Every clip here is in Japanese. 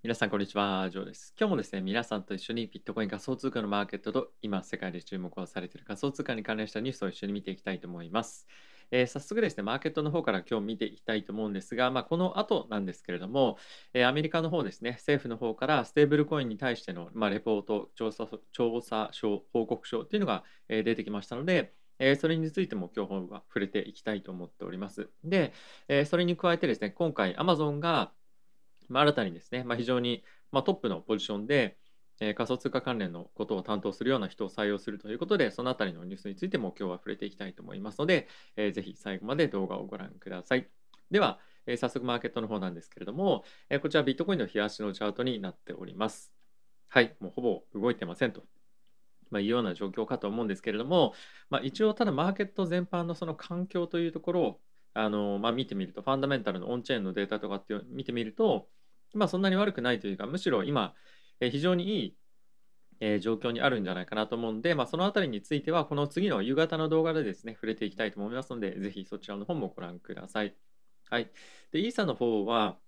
皆さん、こんにちは。ジョーです。今日もですね、皆さんと一緒にビットコイン仮想通貨のマーケットと今、世界で注目をされている仮想通貨に関連したニュースを一緒に見ていきたいと思います。えー、早速ですね、マーケットの方から今日見ていきたいと思うんですが、まあ、この後なんですけれども、えー、アメリカの方ですね、政府の方からステーブルコインに対しての、まあ、レポート、調査調査書、報告書というのが、えー、出てきましたので、えそれについても今日は触れていきたいと思っております。で、えそれに加えてですね、今回 Amazon が、まあ、新たにですね、まあ、非常にまあ、トップのポジションで、えー、仮想通貨関連のことを担当するような人を採用するということで、そのあたりのニュースについても今日は触れていきたいと思いますので、えー、ぜひ最後まで動画をご覧ください。では、えー、早速マーケットの方なんですけれども、えー、こちらビットコインの冷やしのチャートになっております。はい、もうほぼ動いてませんと。まあ、いうような状況かと思うんですけれども、まあ、一応ただマーケット全般のその環境というところをあの、まあ、見てみるとファンダメンタルのオンチェーンのデータとかって見てみると、まあ、そんなに悪くないというか、むしろ今、え非常にいい、え状況にあるんじゃないかなと思うんで、まあ、そのあたりについては、この次の夕方の動画でですね、触れていきたいと思いますので、ぜひそちらの方もご覧ください。はい。で、イーサの方は、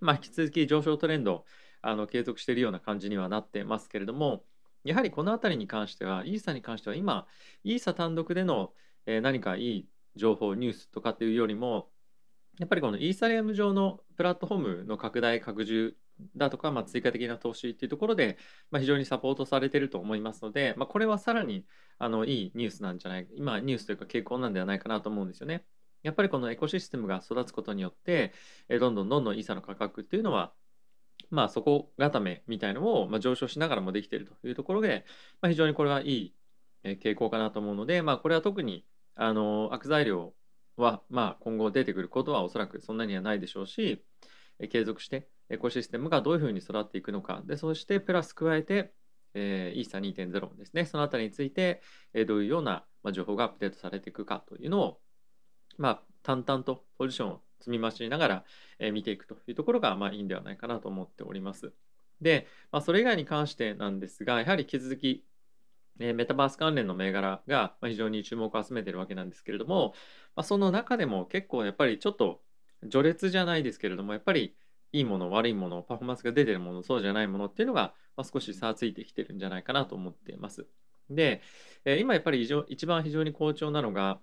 まあ、引き続き上昇トレンド、あの継続しているような感じにはなってますけれども、やはりこのあたりに関しては、イーサに関しては今、イーサ単独での、え何かいい情報、ニュースとかっていうよりも、やっぱりこのイーサリアム上のプラットフォームの拡大拡充だとか、まあ、追加的な投資っていうところで、まあ、非常にサポートされていると思いますので、まあ、これはさらにあのいいニュースなんじゃない今ニュースというか傾向なんではないかなと思うんですよね。やっぱりこのエコシステムが育つことによってえどんどんどんどんイーサの価格っていうのはまあ底固めみたいのをま上昇しながらもできているというところで、ま、非常にこれはいい傾向かなと思うので、まあ、これは特にあの悪材料は、まあ、今後出てくることはおそらくそんなにはないでしょうし、継続してエコシステムがどういうふうに育っていくのか、でそしてプラス加えて、えー、イーサ2.0ですね、そのあたりについて、え、どういうような、まあ、情報がアップデートされていくかというのを、まあ、淡々とポジションを積み増しながら、え、見ていくというところが、まあ、いいんではないかなと思っております。で、まあ、それ以外に関してなんですが、やはり引き続き、えメタバース関連の銘柄が非常に注目を集めてるわけなんですけれども、ま、その中でも結構やっぱりちょっと序列じゃないですけれどもやっぱりいいもの悪いものパフォーマンスが出てるものそうじゃないものっていうのが、ま、少し差がついてきてるんじゃないかなと思っています。で、え今やっぱり一番非常に好調なのが、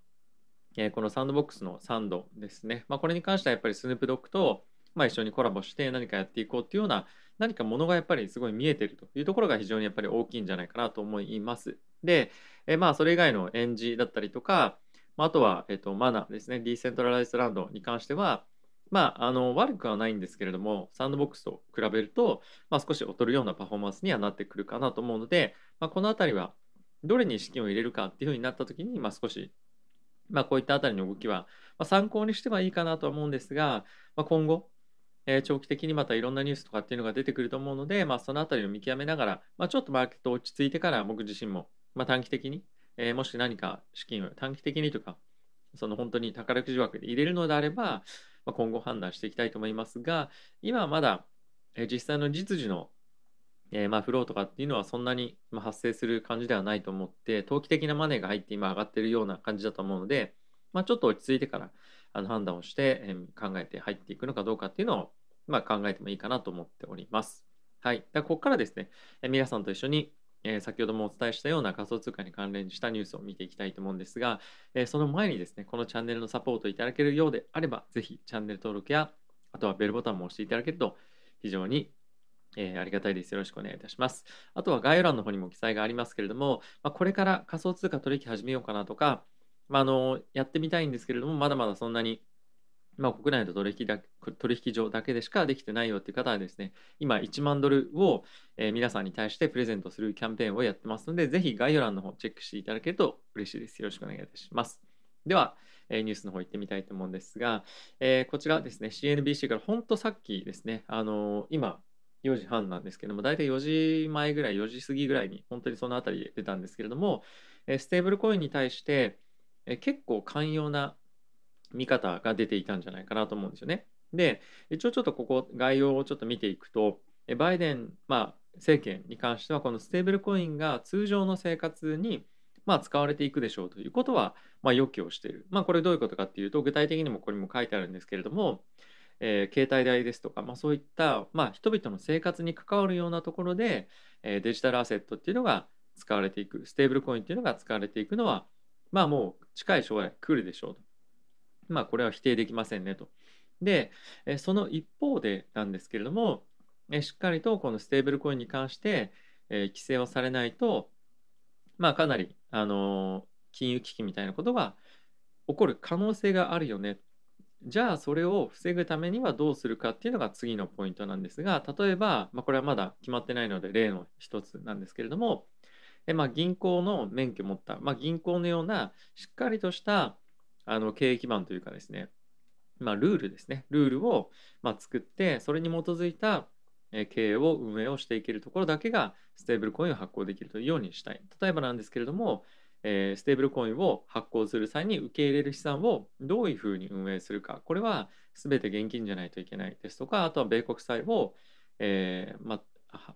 えこのサンドボックスのサンドですね。まあ、これに関してはやっぱりスヌープドッグと、まあ、一緒にコラボして何かやっていこうっていうような何かものがやっぱりすごい見えてるというところが非常にやっぱり大きいんじゃないかなと思います。で、えまあそれ以外のエンジだったりとか、あとは、えっと、マナーですね、ディーセントラライズランドに関しては、まあ、あの悪くはないんですけれども、サンドボックスと比べると、まあ、少し劣るようなパフォーマンスにはなってくるかなと思うので、まあ、このあたりはどれに資金を入れるかっていうふうになったときに、まあ、少し、まあ、こういったあたりの動きは、まあ、参考にしてはいいかなとは思うんですが、まあ、今後、えー、長期的にまたいろんなニュースとかっていうのが出てくると思うので、まあ、そのあたりを見極めながら、まあ、ちょっとマーケット落ち着いてから僕自身も、まあ、短期的に、えー、もし何か資金を短期的にとか、その本当に宝くじ枠で入れるのであれば、まあ、今後判断していきたいと思いますが、今はまだ、えー、実際の実需のえー、まあフローとかっていうのはそんなに発生する感じではないと思って、投機的なマネーが入って今上がってるような感じだと思うので、まあ、ちょっと落ち着いてからあの判断をして、え、考えて入っていくのかどうかっていうのをまあ、考えてもいいかなと思っております。はい。でここからですね、え皆さんと一緒に、え、先ほどもお伝えしたような仮想通貨に関連したニュースを見ていきたいと思うんですが、え、その前にですね、このチャンネルのサポートいただけるようであれば、ぜひチャンネル登録や、あとはベルボタンも押していただけると非常にえー、ありがたいです。よろしくお願いいたします。あとは概要欄の方にも記載がありますけれども、まあ、これから仮想通貨取引始めようかなとか、まあ、あのやってみたいんですけれども、まだまだそんなにまあ、国内の取引だ取引所だけでしかできてないよっていう方はですね、今1万ドルを、え、皆さんに対してプレゼントするキャンペーンをやってますので、ぜひ概要欄の方チェックしていただけると嬉しいです。よろしくお願いいたします。では、え、ニュースの方行ってみたいと思うんですが、え、こちらですね、CNBC から本当さっきですね、あの今、4時半なんですけども、大体4時前ぐらい、4時過ぎぐらいに、本当にそのあたりで出たんですけれども、ステーブルコインに対して、え結構寛容な見方が出ていたんじゃないかなと思うんですよね。で、一応ちょっとここ概要をちょっと見ていくと、バイデン、まあ、政権に関してはこのステーブルコインが通常の生活にまあ使われていくでしょうということはまあ予期をしている。まあこれどういうことかっていうと具体的にもここにも書いてあるんですけれども、えー、携帯代ですとか、まあ、そういった、まあ、人々の生活に関わるようなところで、えー、デジタルアセットっていうのが使われていくステーブルコインっていうのが使われていくのはまあもう近い将来来るでしょうと。まあこれは否定できませんねと。で、その一方でなんですけれども、しっかりとこのステーブルコインに関して、え規制をされないと、まあかなり、あの金融危機みたいなことが起こる可能性があるよね。じゃあそれを防ぐためにはどうするかっていうのが次のポイントなんですが例えば、まあ、これはまだ決まってないので例の一つなんですけれどもえまあ、銀行の免許を持った、まあ、銀行のようなしっかりとしたあの経営基盤というかですね、まあ、ルールですね。ルールをまあ作ってそれに基づいた経営を運営をしていけるところだけがステーブルコインを発行できるというようにしたい。例えばなんですけれども、えー、ステーブルコインを発行する際に受け入れる資産をどういうふうに運営するか。これは全て現金じゃないといけないですとかあとは米国債を、えーまあ、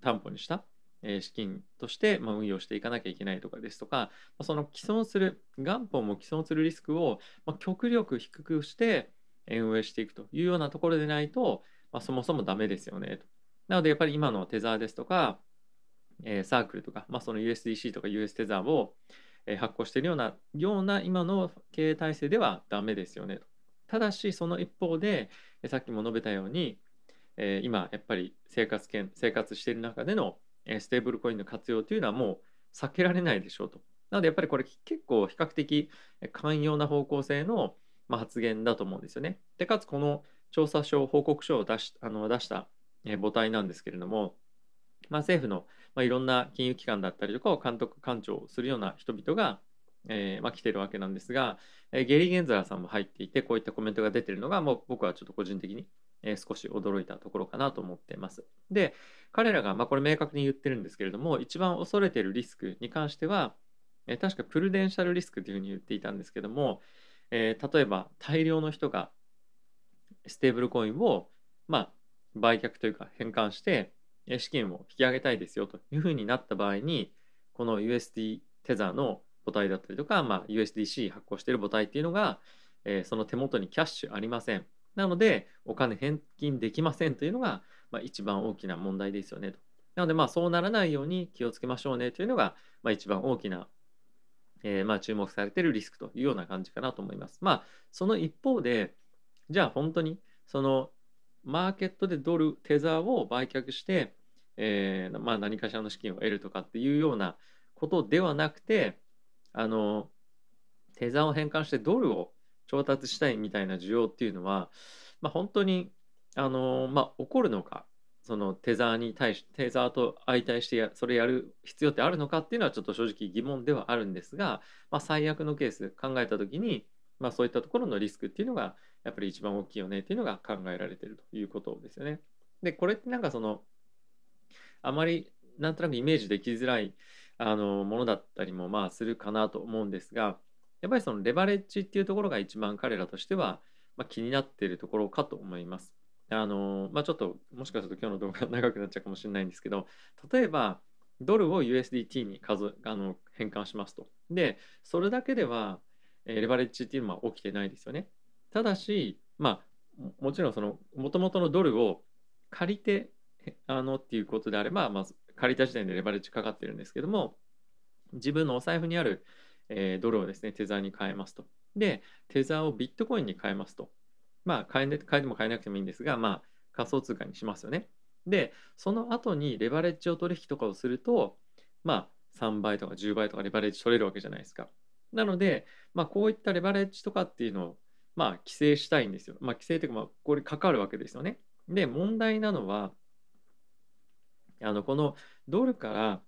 担保にした。資金としてま運用していかなきゃいけないとかですとかその既存する元本も既存するリスクを極力低くして運営していくというようなところでないと、ま、そもそもダメですよねと。なのでやっぱり今のテザーですとか、えサークルとか、ま、その USDC とか US テザーを発行しているようなような今の経営体制ではダメですよねと。ただしその一方でさっきも述べたように今やっぱり生活圏生活している中でのステーブルコインの活用というのはもう避けられないでしょうと。なのでやっぱりこれ結構比較的寛容な方向性の発言だと思うんですよね。でかつこの調査書報告書を出しあの出した母体なんですけれども、まあ、政府の、まあ、いろんな金融機関だったりとかを監督官庁するような人々が、えーまあ、来てるわけなんですが、え、ゲリー・ゲンザラーさんも入っていてこういったコメントが出てるのがもう僕はちょっと個人的にえ少し驚いたところかなと思っています。で、彼らが、まあ、これ明確に言ってるんですけれども、一番恐れているリスクに関しては、え確かプルデンシャルリスクというふうに言っていたんですけども、えー、例えば大量の人がステーブルコインを、まあ、売却というか変換して資金を引き上げたいですよというふうになった場合にこの USD テザーの母体だったりとか、まあ、USDC 発行している母体っていうのが、えー、その手元にキャッシュありません。なので、お金返金できませんというのが、まあ、一番大きな問題ですよねと。なので、まあ、そうならないように気をつけましょうねというのが、まあ、一番大きな、えー、まあ、注目されているリスクというような感じかなと思います。まあ、その一方で、じゃあ本当に、その、マーケットでドル、テザーを売却して、えー、まあ、何かしらの資金を得るとかっていうようなことではなくて、あの、テザーを変換してドルを調達したいみたいな需要っていうのは、まあ、本当にあの、まあ、起こるのかそのテザーに対しテザーと相対してそれやる必要ってあるのかっていうのはちょっと正直疑問ではあるんですが、まあ、最悪のケース考えた時に、まあ、そういったところのリスクっていうのがやっぱり一番大きいよねっていうのが考えられてるということですよね。でこれってなんかそのあまりなんとなくイメージできづらいあのものだったりもまあするかなと思うんですがやっぱりそのレバレッジっていうところが一番彼らとしては、まあ、気になっているところかと思います。あのまあ、ちょっともしかすると今日の動画長くなっちゃうかもしれないんですけど例えばドルを USDT に数あの変換しますと。でそれだけでは、レバレッジっていうのは起きてないですよね。ただしまあもちろんその元々のドルを借りてあのっていうことであれば、まあ、借りた時点でレバレッジかかってるんですけども自分のお財布にあるえー、ドルをですね、テザーに変えますと。で、テザーをビットコインに変えますと。まあ、変え,、変えても変えなくてもいいんですが、まあ、仮想通貨にしますよね。で、その後にレバレッジを取引とかをすると、まあ、3倍とか10倍とかレバレッジ取れるわけじゃないですか。なので、まあ、こういったレバレッジとかっていうのを、まあ、規制したいんですよ。まあ、規制というか、まあ、これかかるわけですよね。で、問題なのは、あのこのドルから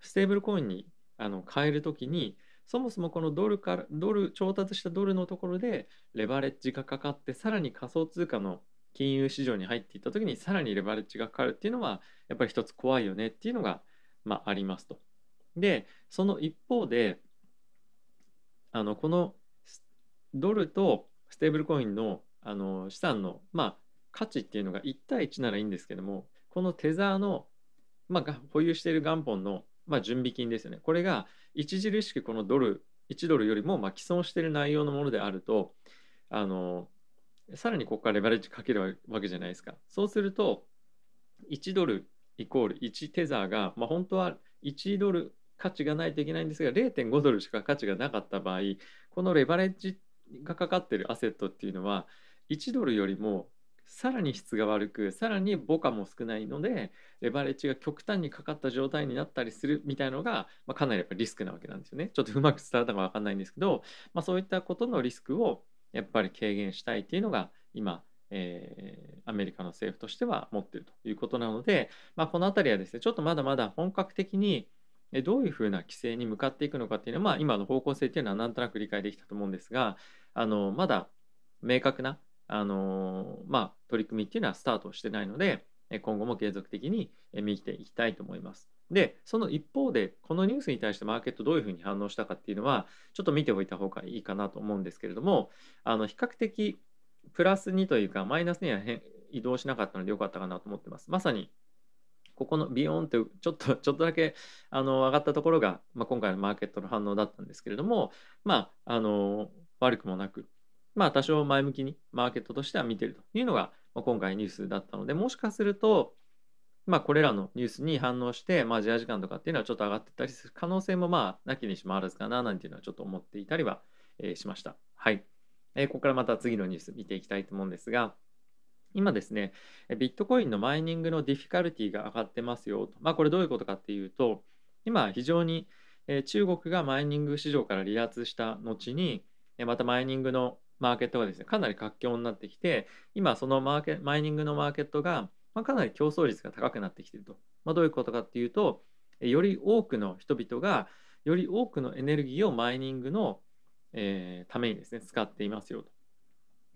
ステーブルコインにあの変えるときに、そもそもこのドルからドル調達したドルのところでレバレッジがかかってさらに仮想通貨の金融市場に入っていった時にさらにレバレッジがかかるっていうのはやっぱり一つ怖いよねっていうのが、まあ、ありますと。でその一方であのこのドルとステーブルコインのあの資産の、まあ、価値っていうのが1対1ならいいんですけどもこのテザーの、まあ、保有している元本のまあ、準備金ですよね。これが著しくこのドル、1ドルよりもまあ既存している内容のものであると、あのさらにここからレバレッジかけるわけじゃないですか。そうすると、1ドルイコール1テザーが、まあ、本当は1ドル価値がないといけないんですが、0.5ドルしか価値がなかった場合、このレバレッジがかかってるアセットっていうのは、1ドルよりもさらに質が悪くさらに母価も少ないのでレバレッジが極端にかかった状態になったりするみたいのが、まあ、かなりやっぱリスクなわけなんですよね。ちょっとうまく伝わったか分かんないんですけど、まあ、そういったことのリスクをやっぱり軽減したいっていうのが今、えー、アメリカの政府としては持っているということなので、まあ、この辺りはですねちょっとまだまだ本格的にどういうふうな規制に向かっていくのかっていうのは、まあ、今の方向性っていうのはなんとなく理解できたと思うんですがあのまだ明確なあのまあ、取り組みっていうのはスタートしてないので今後も継続的に見ていきたいと思います。でその一方でこのニュースに対してマーケットどういうふうに反応したかっていうのはちょっと見ておいた方がいいかなと思うんですけれどもあの比較的プラスにというかマイナスには移動しなかったのでよかったかなと思ってます。まさにここのビヨーンってちょっとちょっとだけあの上がったところが、まあ、今回のマーケットの反応だったんですけれどもまああの悪くもなくまあ多少前向きにマーケットとしては見てるというのが、まあ、今回ニュースだったので、もしかすると、まあこれらのニュースに反応して、まあジア時間とかっていうのはちょっと上がってたりする可能性もまあなきにしもあらずかななんていうのはちょっと思っていたりは、えー、しました。はい。えー、ここからまた次のニュース見ていきたいと思うんですが、今ですね、ビットコインのマイニングの difficulty が上がってますよと。まあこれどういうことかっていうと、今非常に中国がマイニング市場から離脱した後に、またマイニングのマーケットがですねかなり活況になってきて今そのマーケマイニングのマーケットが、まあ、かなり競争率が高くなってきていると、まあ、どういうことかっていうとより多くの人々がより多くのエネルギーをマイニングの、えー、ためにですね使っていますよと。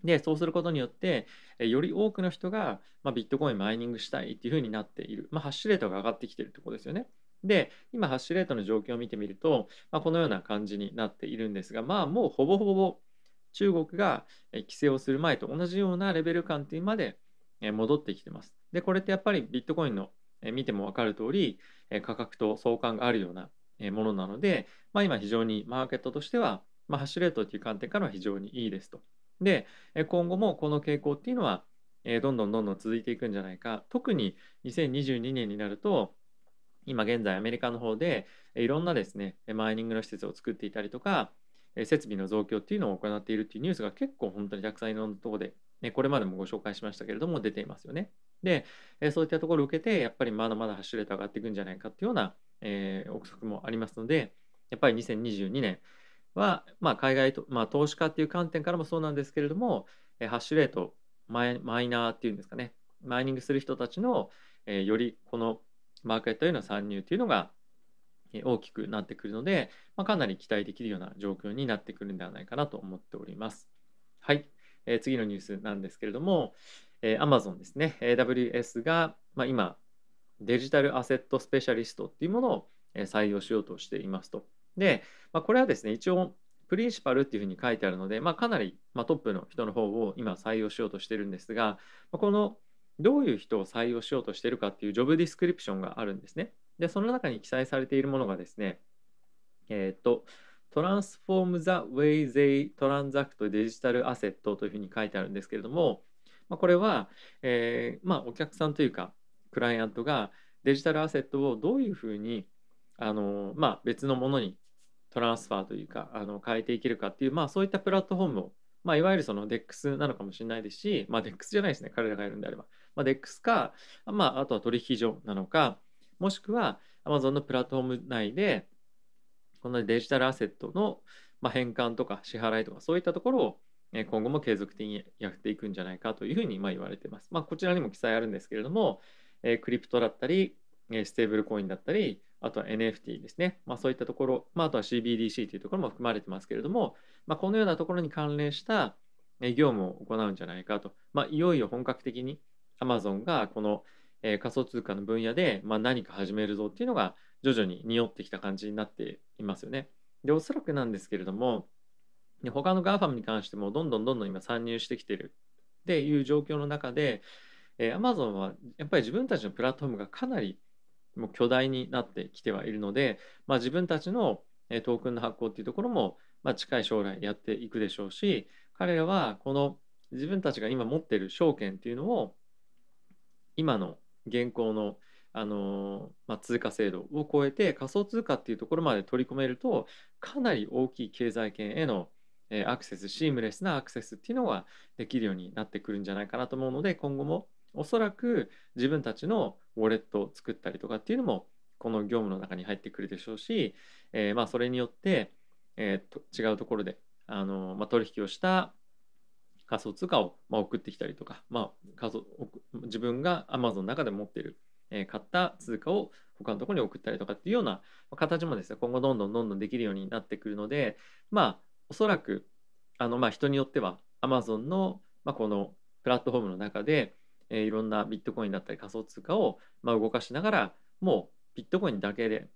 でそうすることによってより多くの人が、まあ、ビットコインマイニングしたいっていうふうになっている、まあ、ハッシュレートが上がってきているってことですよね。で今ハッシュレートの状況を見てみると、まあ、このような感じになっているんですがまあもうほぼほぼ中国が規制をする前と同じようなレベル感っていうまで戻ってきてます。で、これってやっぱりビットコインの見ても分かる通り価格と相関があるようなものなので、まあ、今非常にマーケットとしては、まあ、ハッシュレートっていう観点からは非常にいいですと。で、今後もこの傾向っていうのはどんどんどんどん続いていくんじゃないか。特に2022年になると、今現在アメリカの方でいろんなですね、マイニングの施設を作っていたりとか、設備の増強っていうのを行っているっていうニュースが結構本当にたくさんいろんなところで、ね、これまでもご紹介しましたけれども出ていますよね。で、そういったところを受けて、やっぱりまだまだハッシュレート上がっていくんじゃないかっていうような、え、憶測もありますので、やっぱり2022年は、まあ、海外と、まあ、投資家っていう観点からもそうなんですけれども、ハッシュレートマイマイナーっていうんですかね、マイニングする人たちの、え、よりこのマーケットへの参入っていうのが大きくなってくるので、まあ、かなり期待できるような状況になってくるんではないかなと思っております。はい、えー、次のニュースなんですけれども、えー、Amazon ですね、AWS が、まあ、今、デジタルアセットスペシャリストっていうものを採用しようとしていますと。で、まあ、これはですね、一応、プリンシパルっていうふうに書いてあるので、まあ、かなり、ま、トップの人の方を今採用しようとしてるんですが、このどういう人を採用しようとしてるかっていうジョブディスクリプションがあるんですね。で、その中に記載されているものがですね、えっ、と、Transform the way they transact digital asset というふうに書いてあるんですけれども、まあ、これは、えー、まあ、お客さんというか、クライアントがデジタルアセットをどういうふうにあの、まあ、別のものにトランスファーというかあの変えていけるかっていう、まあ、そういったプラットフォームを、まあ、いわゆるその DEX なのかもしれないですし、まあ、DEX じゃないですね彼らがやるんであれば、まあ、DEX か、まあ、あとは取引所なのか、もしくは Amazon のプラットフォーム内でこのデジタルアセットの返還とか支払いとかそういったところを今後も継続的にやっていくんじゃないかというふうに言われています。まあ、こちらにも記載あるんですけれども、クリプトだったり、ステーブルコインだったり、あとは NFT ですね。まあ、そういったところ、まあ、あとは CBDC というところも含まれてますけれども、まあ、このようなところに関連した業務を行うんじゃないかと。まあ、いよいよ本格的に Amazon がこのえー、仮想通貨の分野で、まあ、何か始めるぞっていうのが徐々に匂ってきた感じになっていますよね。でおそらくなんですけれども他の GAFAM に関してもどんどんどんどん今参入してきてるっていう状況の中で、えー、Amazon はやっぱり自分たちのプラットフォームがかなりもう巨大になってきてはいるので、まあ、自分たちのトークンの発行っていうところも、まあ、近い将来やっていくでしょうし彼らはこの自分たちが今持ってる証券っていうのを今の現行のあのまあ、通貨制度を超えて仮想通貨っていうところまで取り込めるとかなり大きい経済圏へのアクセスシームレスなアクセスっていうのができるようになってくるんじゃないかなと思うので今後もおそらく自分たちのウォレットを作ったりとかっていうのもこの業務の中に入ってくるでしょうし、えー、まあそれによって、えー、と違うところであの、まあ、取引をした仮想通貨を、まあ、送ってきたりとか、まあ、仮想自分が Amazon の中で持っている、えー、買った通貨を他のところに送ったりとかっていうような形もですね今後どんどんどんどんできるようになってくるのでまあおそらくあの、まあ、人によっては Amazon の、まあ、このプラットフォームの中で、えー、いろんなビットコインだったり仮想通貨を、まあ、動かしながらもうビットコインだけで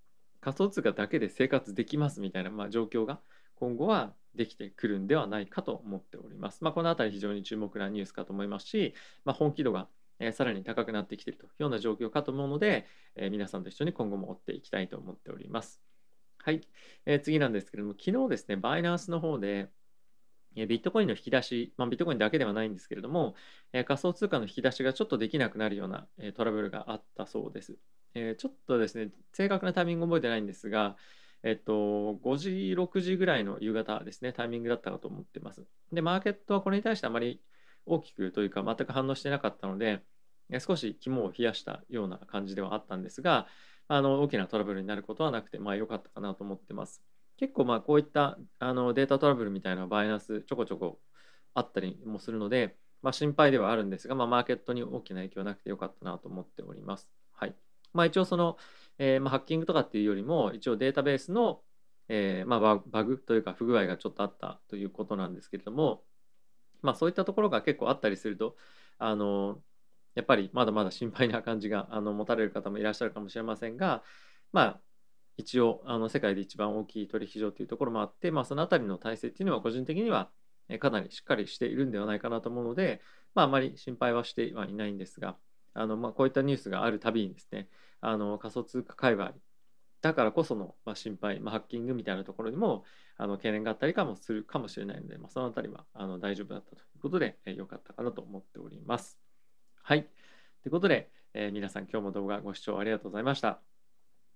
仮想通貨だけで生活できますみたいな、まあ、状況が今後はできてくるんではないかと思っております。まあ、この辺り非常に注目なニュースかと思いますし、まあ、本気度がえさらに高くなってきているというような状況かと思うので、え皆さんと一緒に今後も追っていきたいと思っております。はい、え、次なんですけれども、昨日ですね、バイナンスの方で、ビットコインの引き出し、まあ、ビットコインだけではないんですけれども、え仮想通貨の引き出しがちょっとできなくなるような、えトラブルがあったそうです。えちょっとですね、正確なタイミング覚えてないんですが、えっと、5時、6時ぐらいの夕方ですね、タイミングだったかと思ってます。で、マーケットはこれに対してあまり大きくというか、全く反応してなかったので、少し肝を冷やしたような感じではあったんですが、あの大きなトラブルになることはなくて、まあ良かったかなと思ってます。結構まあこういったあのデータトラブルみたいなバイナスちょこちょこあったりもするので、まあ、心配ではあるんですが、まあ、マーケットに大きな影響はなくてよかったなと思っております。はい。まあ、一応その、えー、まあハッキングとかっていうよりも、一応データベースのえー、まあ、バグというか不具合がちょっとあったということなんですけれども、まあ、そういったところが結構あったりするとあのやっぱりまだまだ心配な感じがあの持たれる方もいらっしゃるかもしれませんが、まあ、一応あの世界で一番大きい取引所というところもあって、まあ、その辺りの体制っていうのは個人的にはかなりしっかりしているんではないかなと思うので、まあ、あまり心配はしてはいないんですがあの、まあ、こういったニュースがあるたびにですねあの仮想通貨界隈だからこその、まあ、心配、まあ、ハッキングみたいなところにもあの懸念があったりかもするかもしれないので、まあ、そのあたりはあの大丈夫だったということで、えー、よかったかなと思っております。はい。ということで、えー、皆さん今日も動画ご視聴ありがとうございました。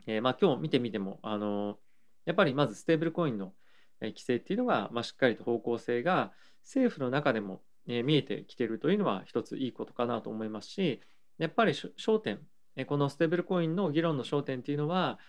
えー、まあ、今日見てみても、あのやっぱりまずステーブルコインの規制っていうのが、まあ、しっかりと方向性が政府の中でも、え見えてきているというのは一ついいことかなと思いますし、やっぱり焦点、このステーブルコインの議論の焦点っていうのは、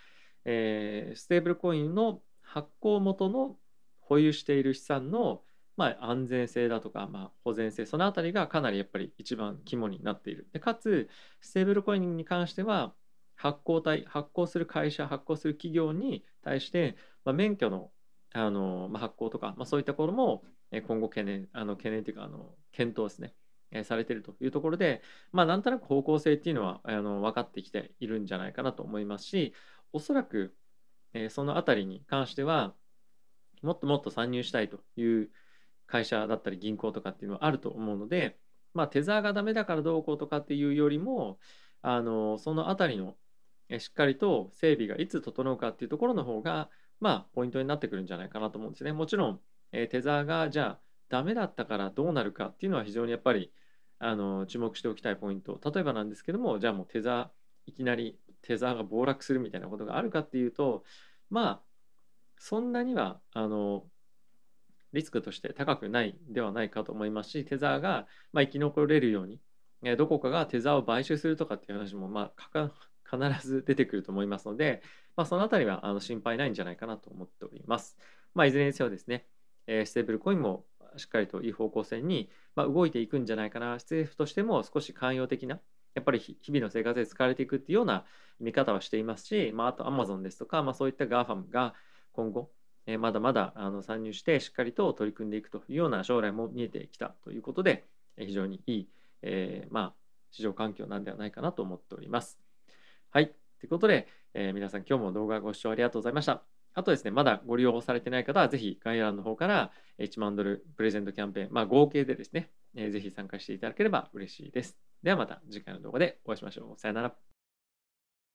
えー、ステーブルコインの発行元の保有している資産の、まあ、安全性だとか、まあ、保全性そのあたりがかなりやっぱり一番肝になっている。でかつステーブルコインに関しては発行体発行する会社発行する企業に対して、まあ、免許のあの、まあ、発行とか、まあ、そういったところも今後懸念あの懸念というかあの検討ですねされているというところで、まあ、なんとなく方向性っていうのはあの分かってきているんじゃないかなと思いますしおそらく、えー、そのあたりに関してはもっともっと参入したいという会社だったり銀行とかっていうのはあると思うので、まあ、テザーがダメだからどうこうとかっていうよりもあのそのあたりのしっかりと整備がいつ整うかっていうところの方がまあポイントになってくるんじゃないかなと思うんですね。もちろん、えー、テザーがじゃあダメだったからどうなるかっていうのは非常にやっぱりあの注目しておきたいポイント例えばなんですけどもじゃあもうテザーいきなりテザーが暴落するみたいなことがあるかっていうとまあそんなにはあのリスクとして高くないではないかと思いますしテザーが、まあ、生き残れるようにどこかがテザーを買収するとかっていう話も、まあ、必ず出てくると思いますので、まあ、そのあたりはあの心配ないんじゃないかなと思っております。まあ、いずれにせよですね、えー、ステーブルコインもしっかりといい方向性に、ま、動いていくんじゃないかな政府としても少し寛容的なやっぱり日々の生活で使われていくっていうような見方はしていますし、まあ、あと Amazon ですとか、まあ、そういった GAFAM が今後、え、まだまだあの参入してしっかりと取り組んでいくというような将来も見えてきたということで、非常にいい、えー、まあ、市場環境なんではないかなと思っております。はい。ということで、え皆さん今日も動画ご視聴ありがとうございました。あとですね、まだご利用されてない方は、ぜひ概要欄の方から1万ドルプレゼントキャンペーン、まあ、合計でですね、ぜひ参加していただければ嬉しいです。ではまた次回の動画でお会いしましょう。さよなら。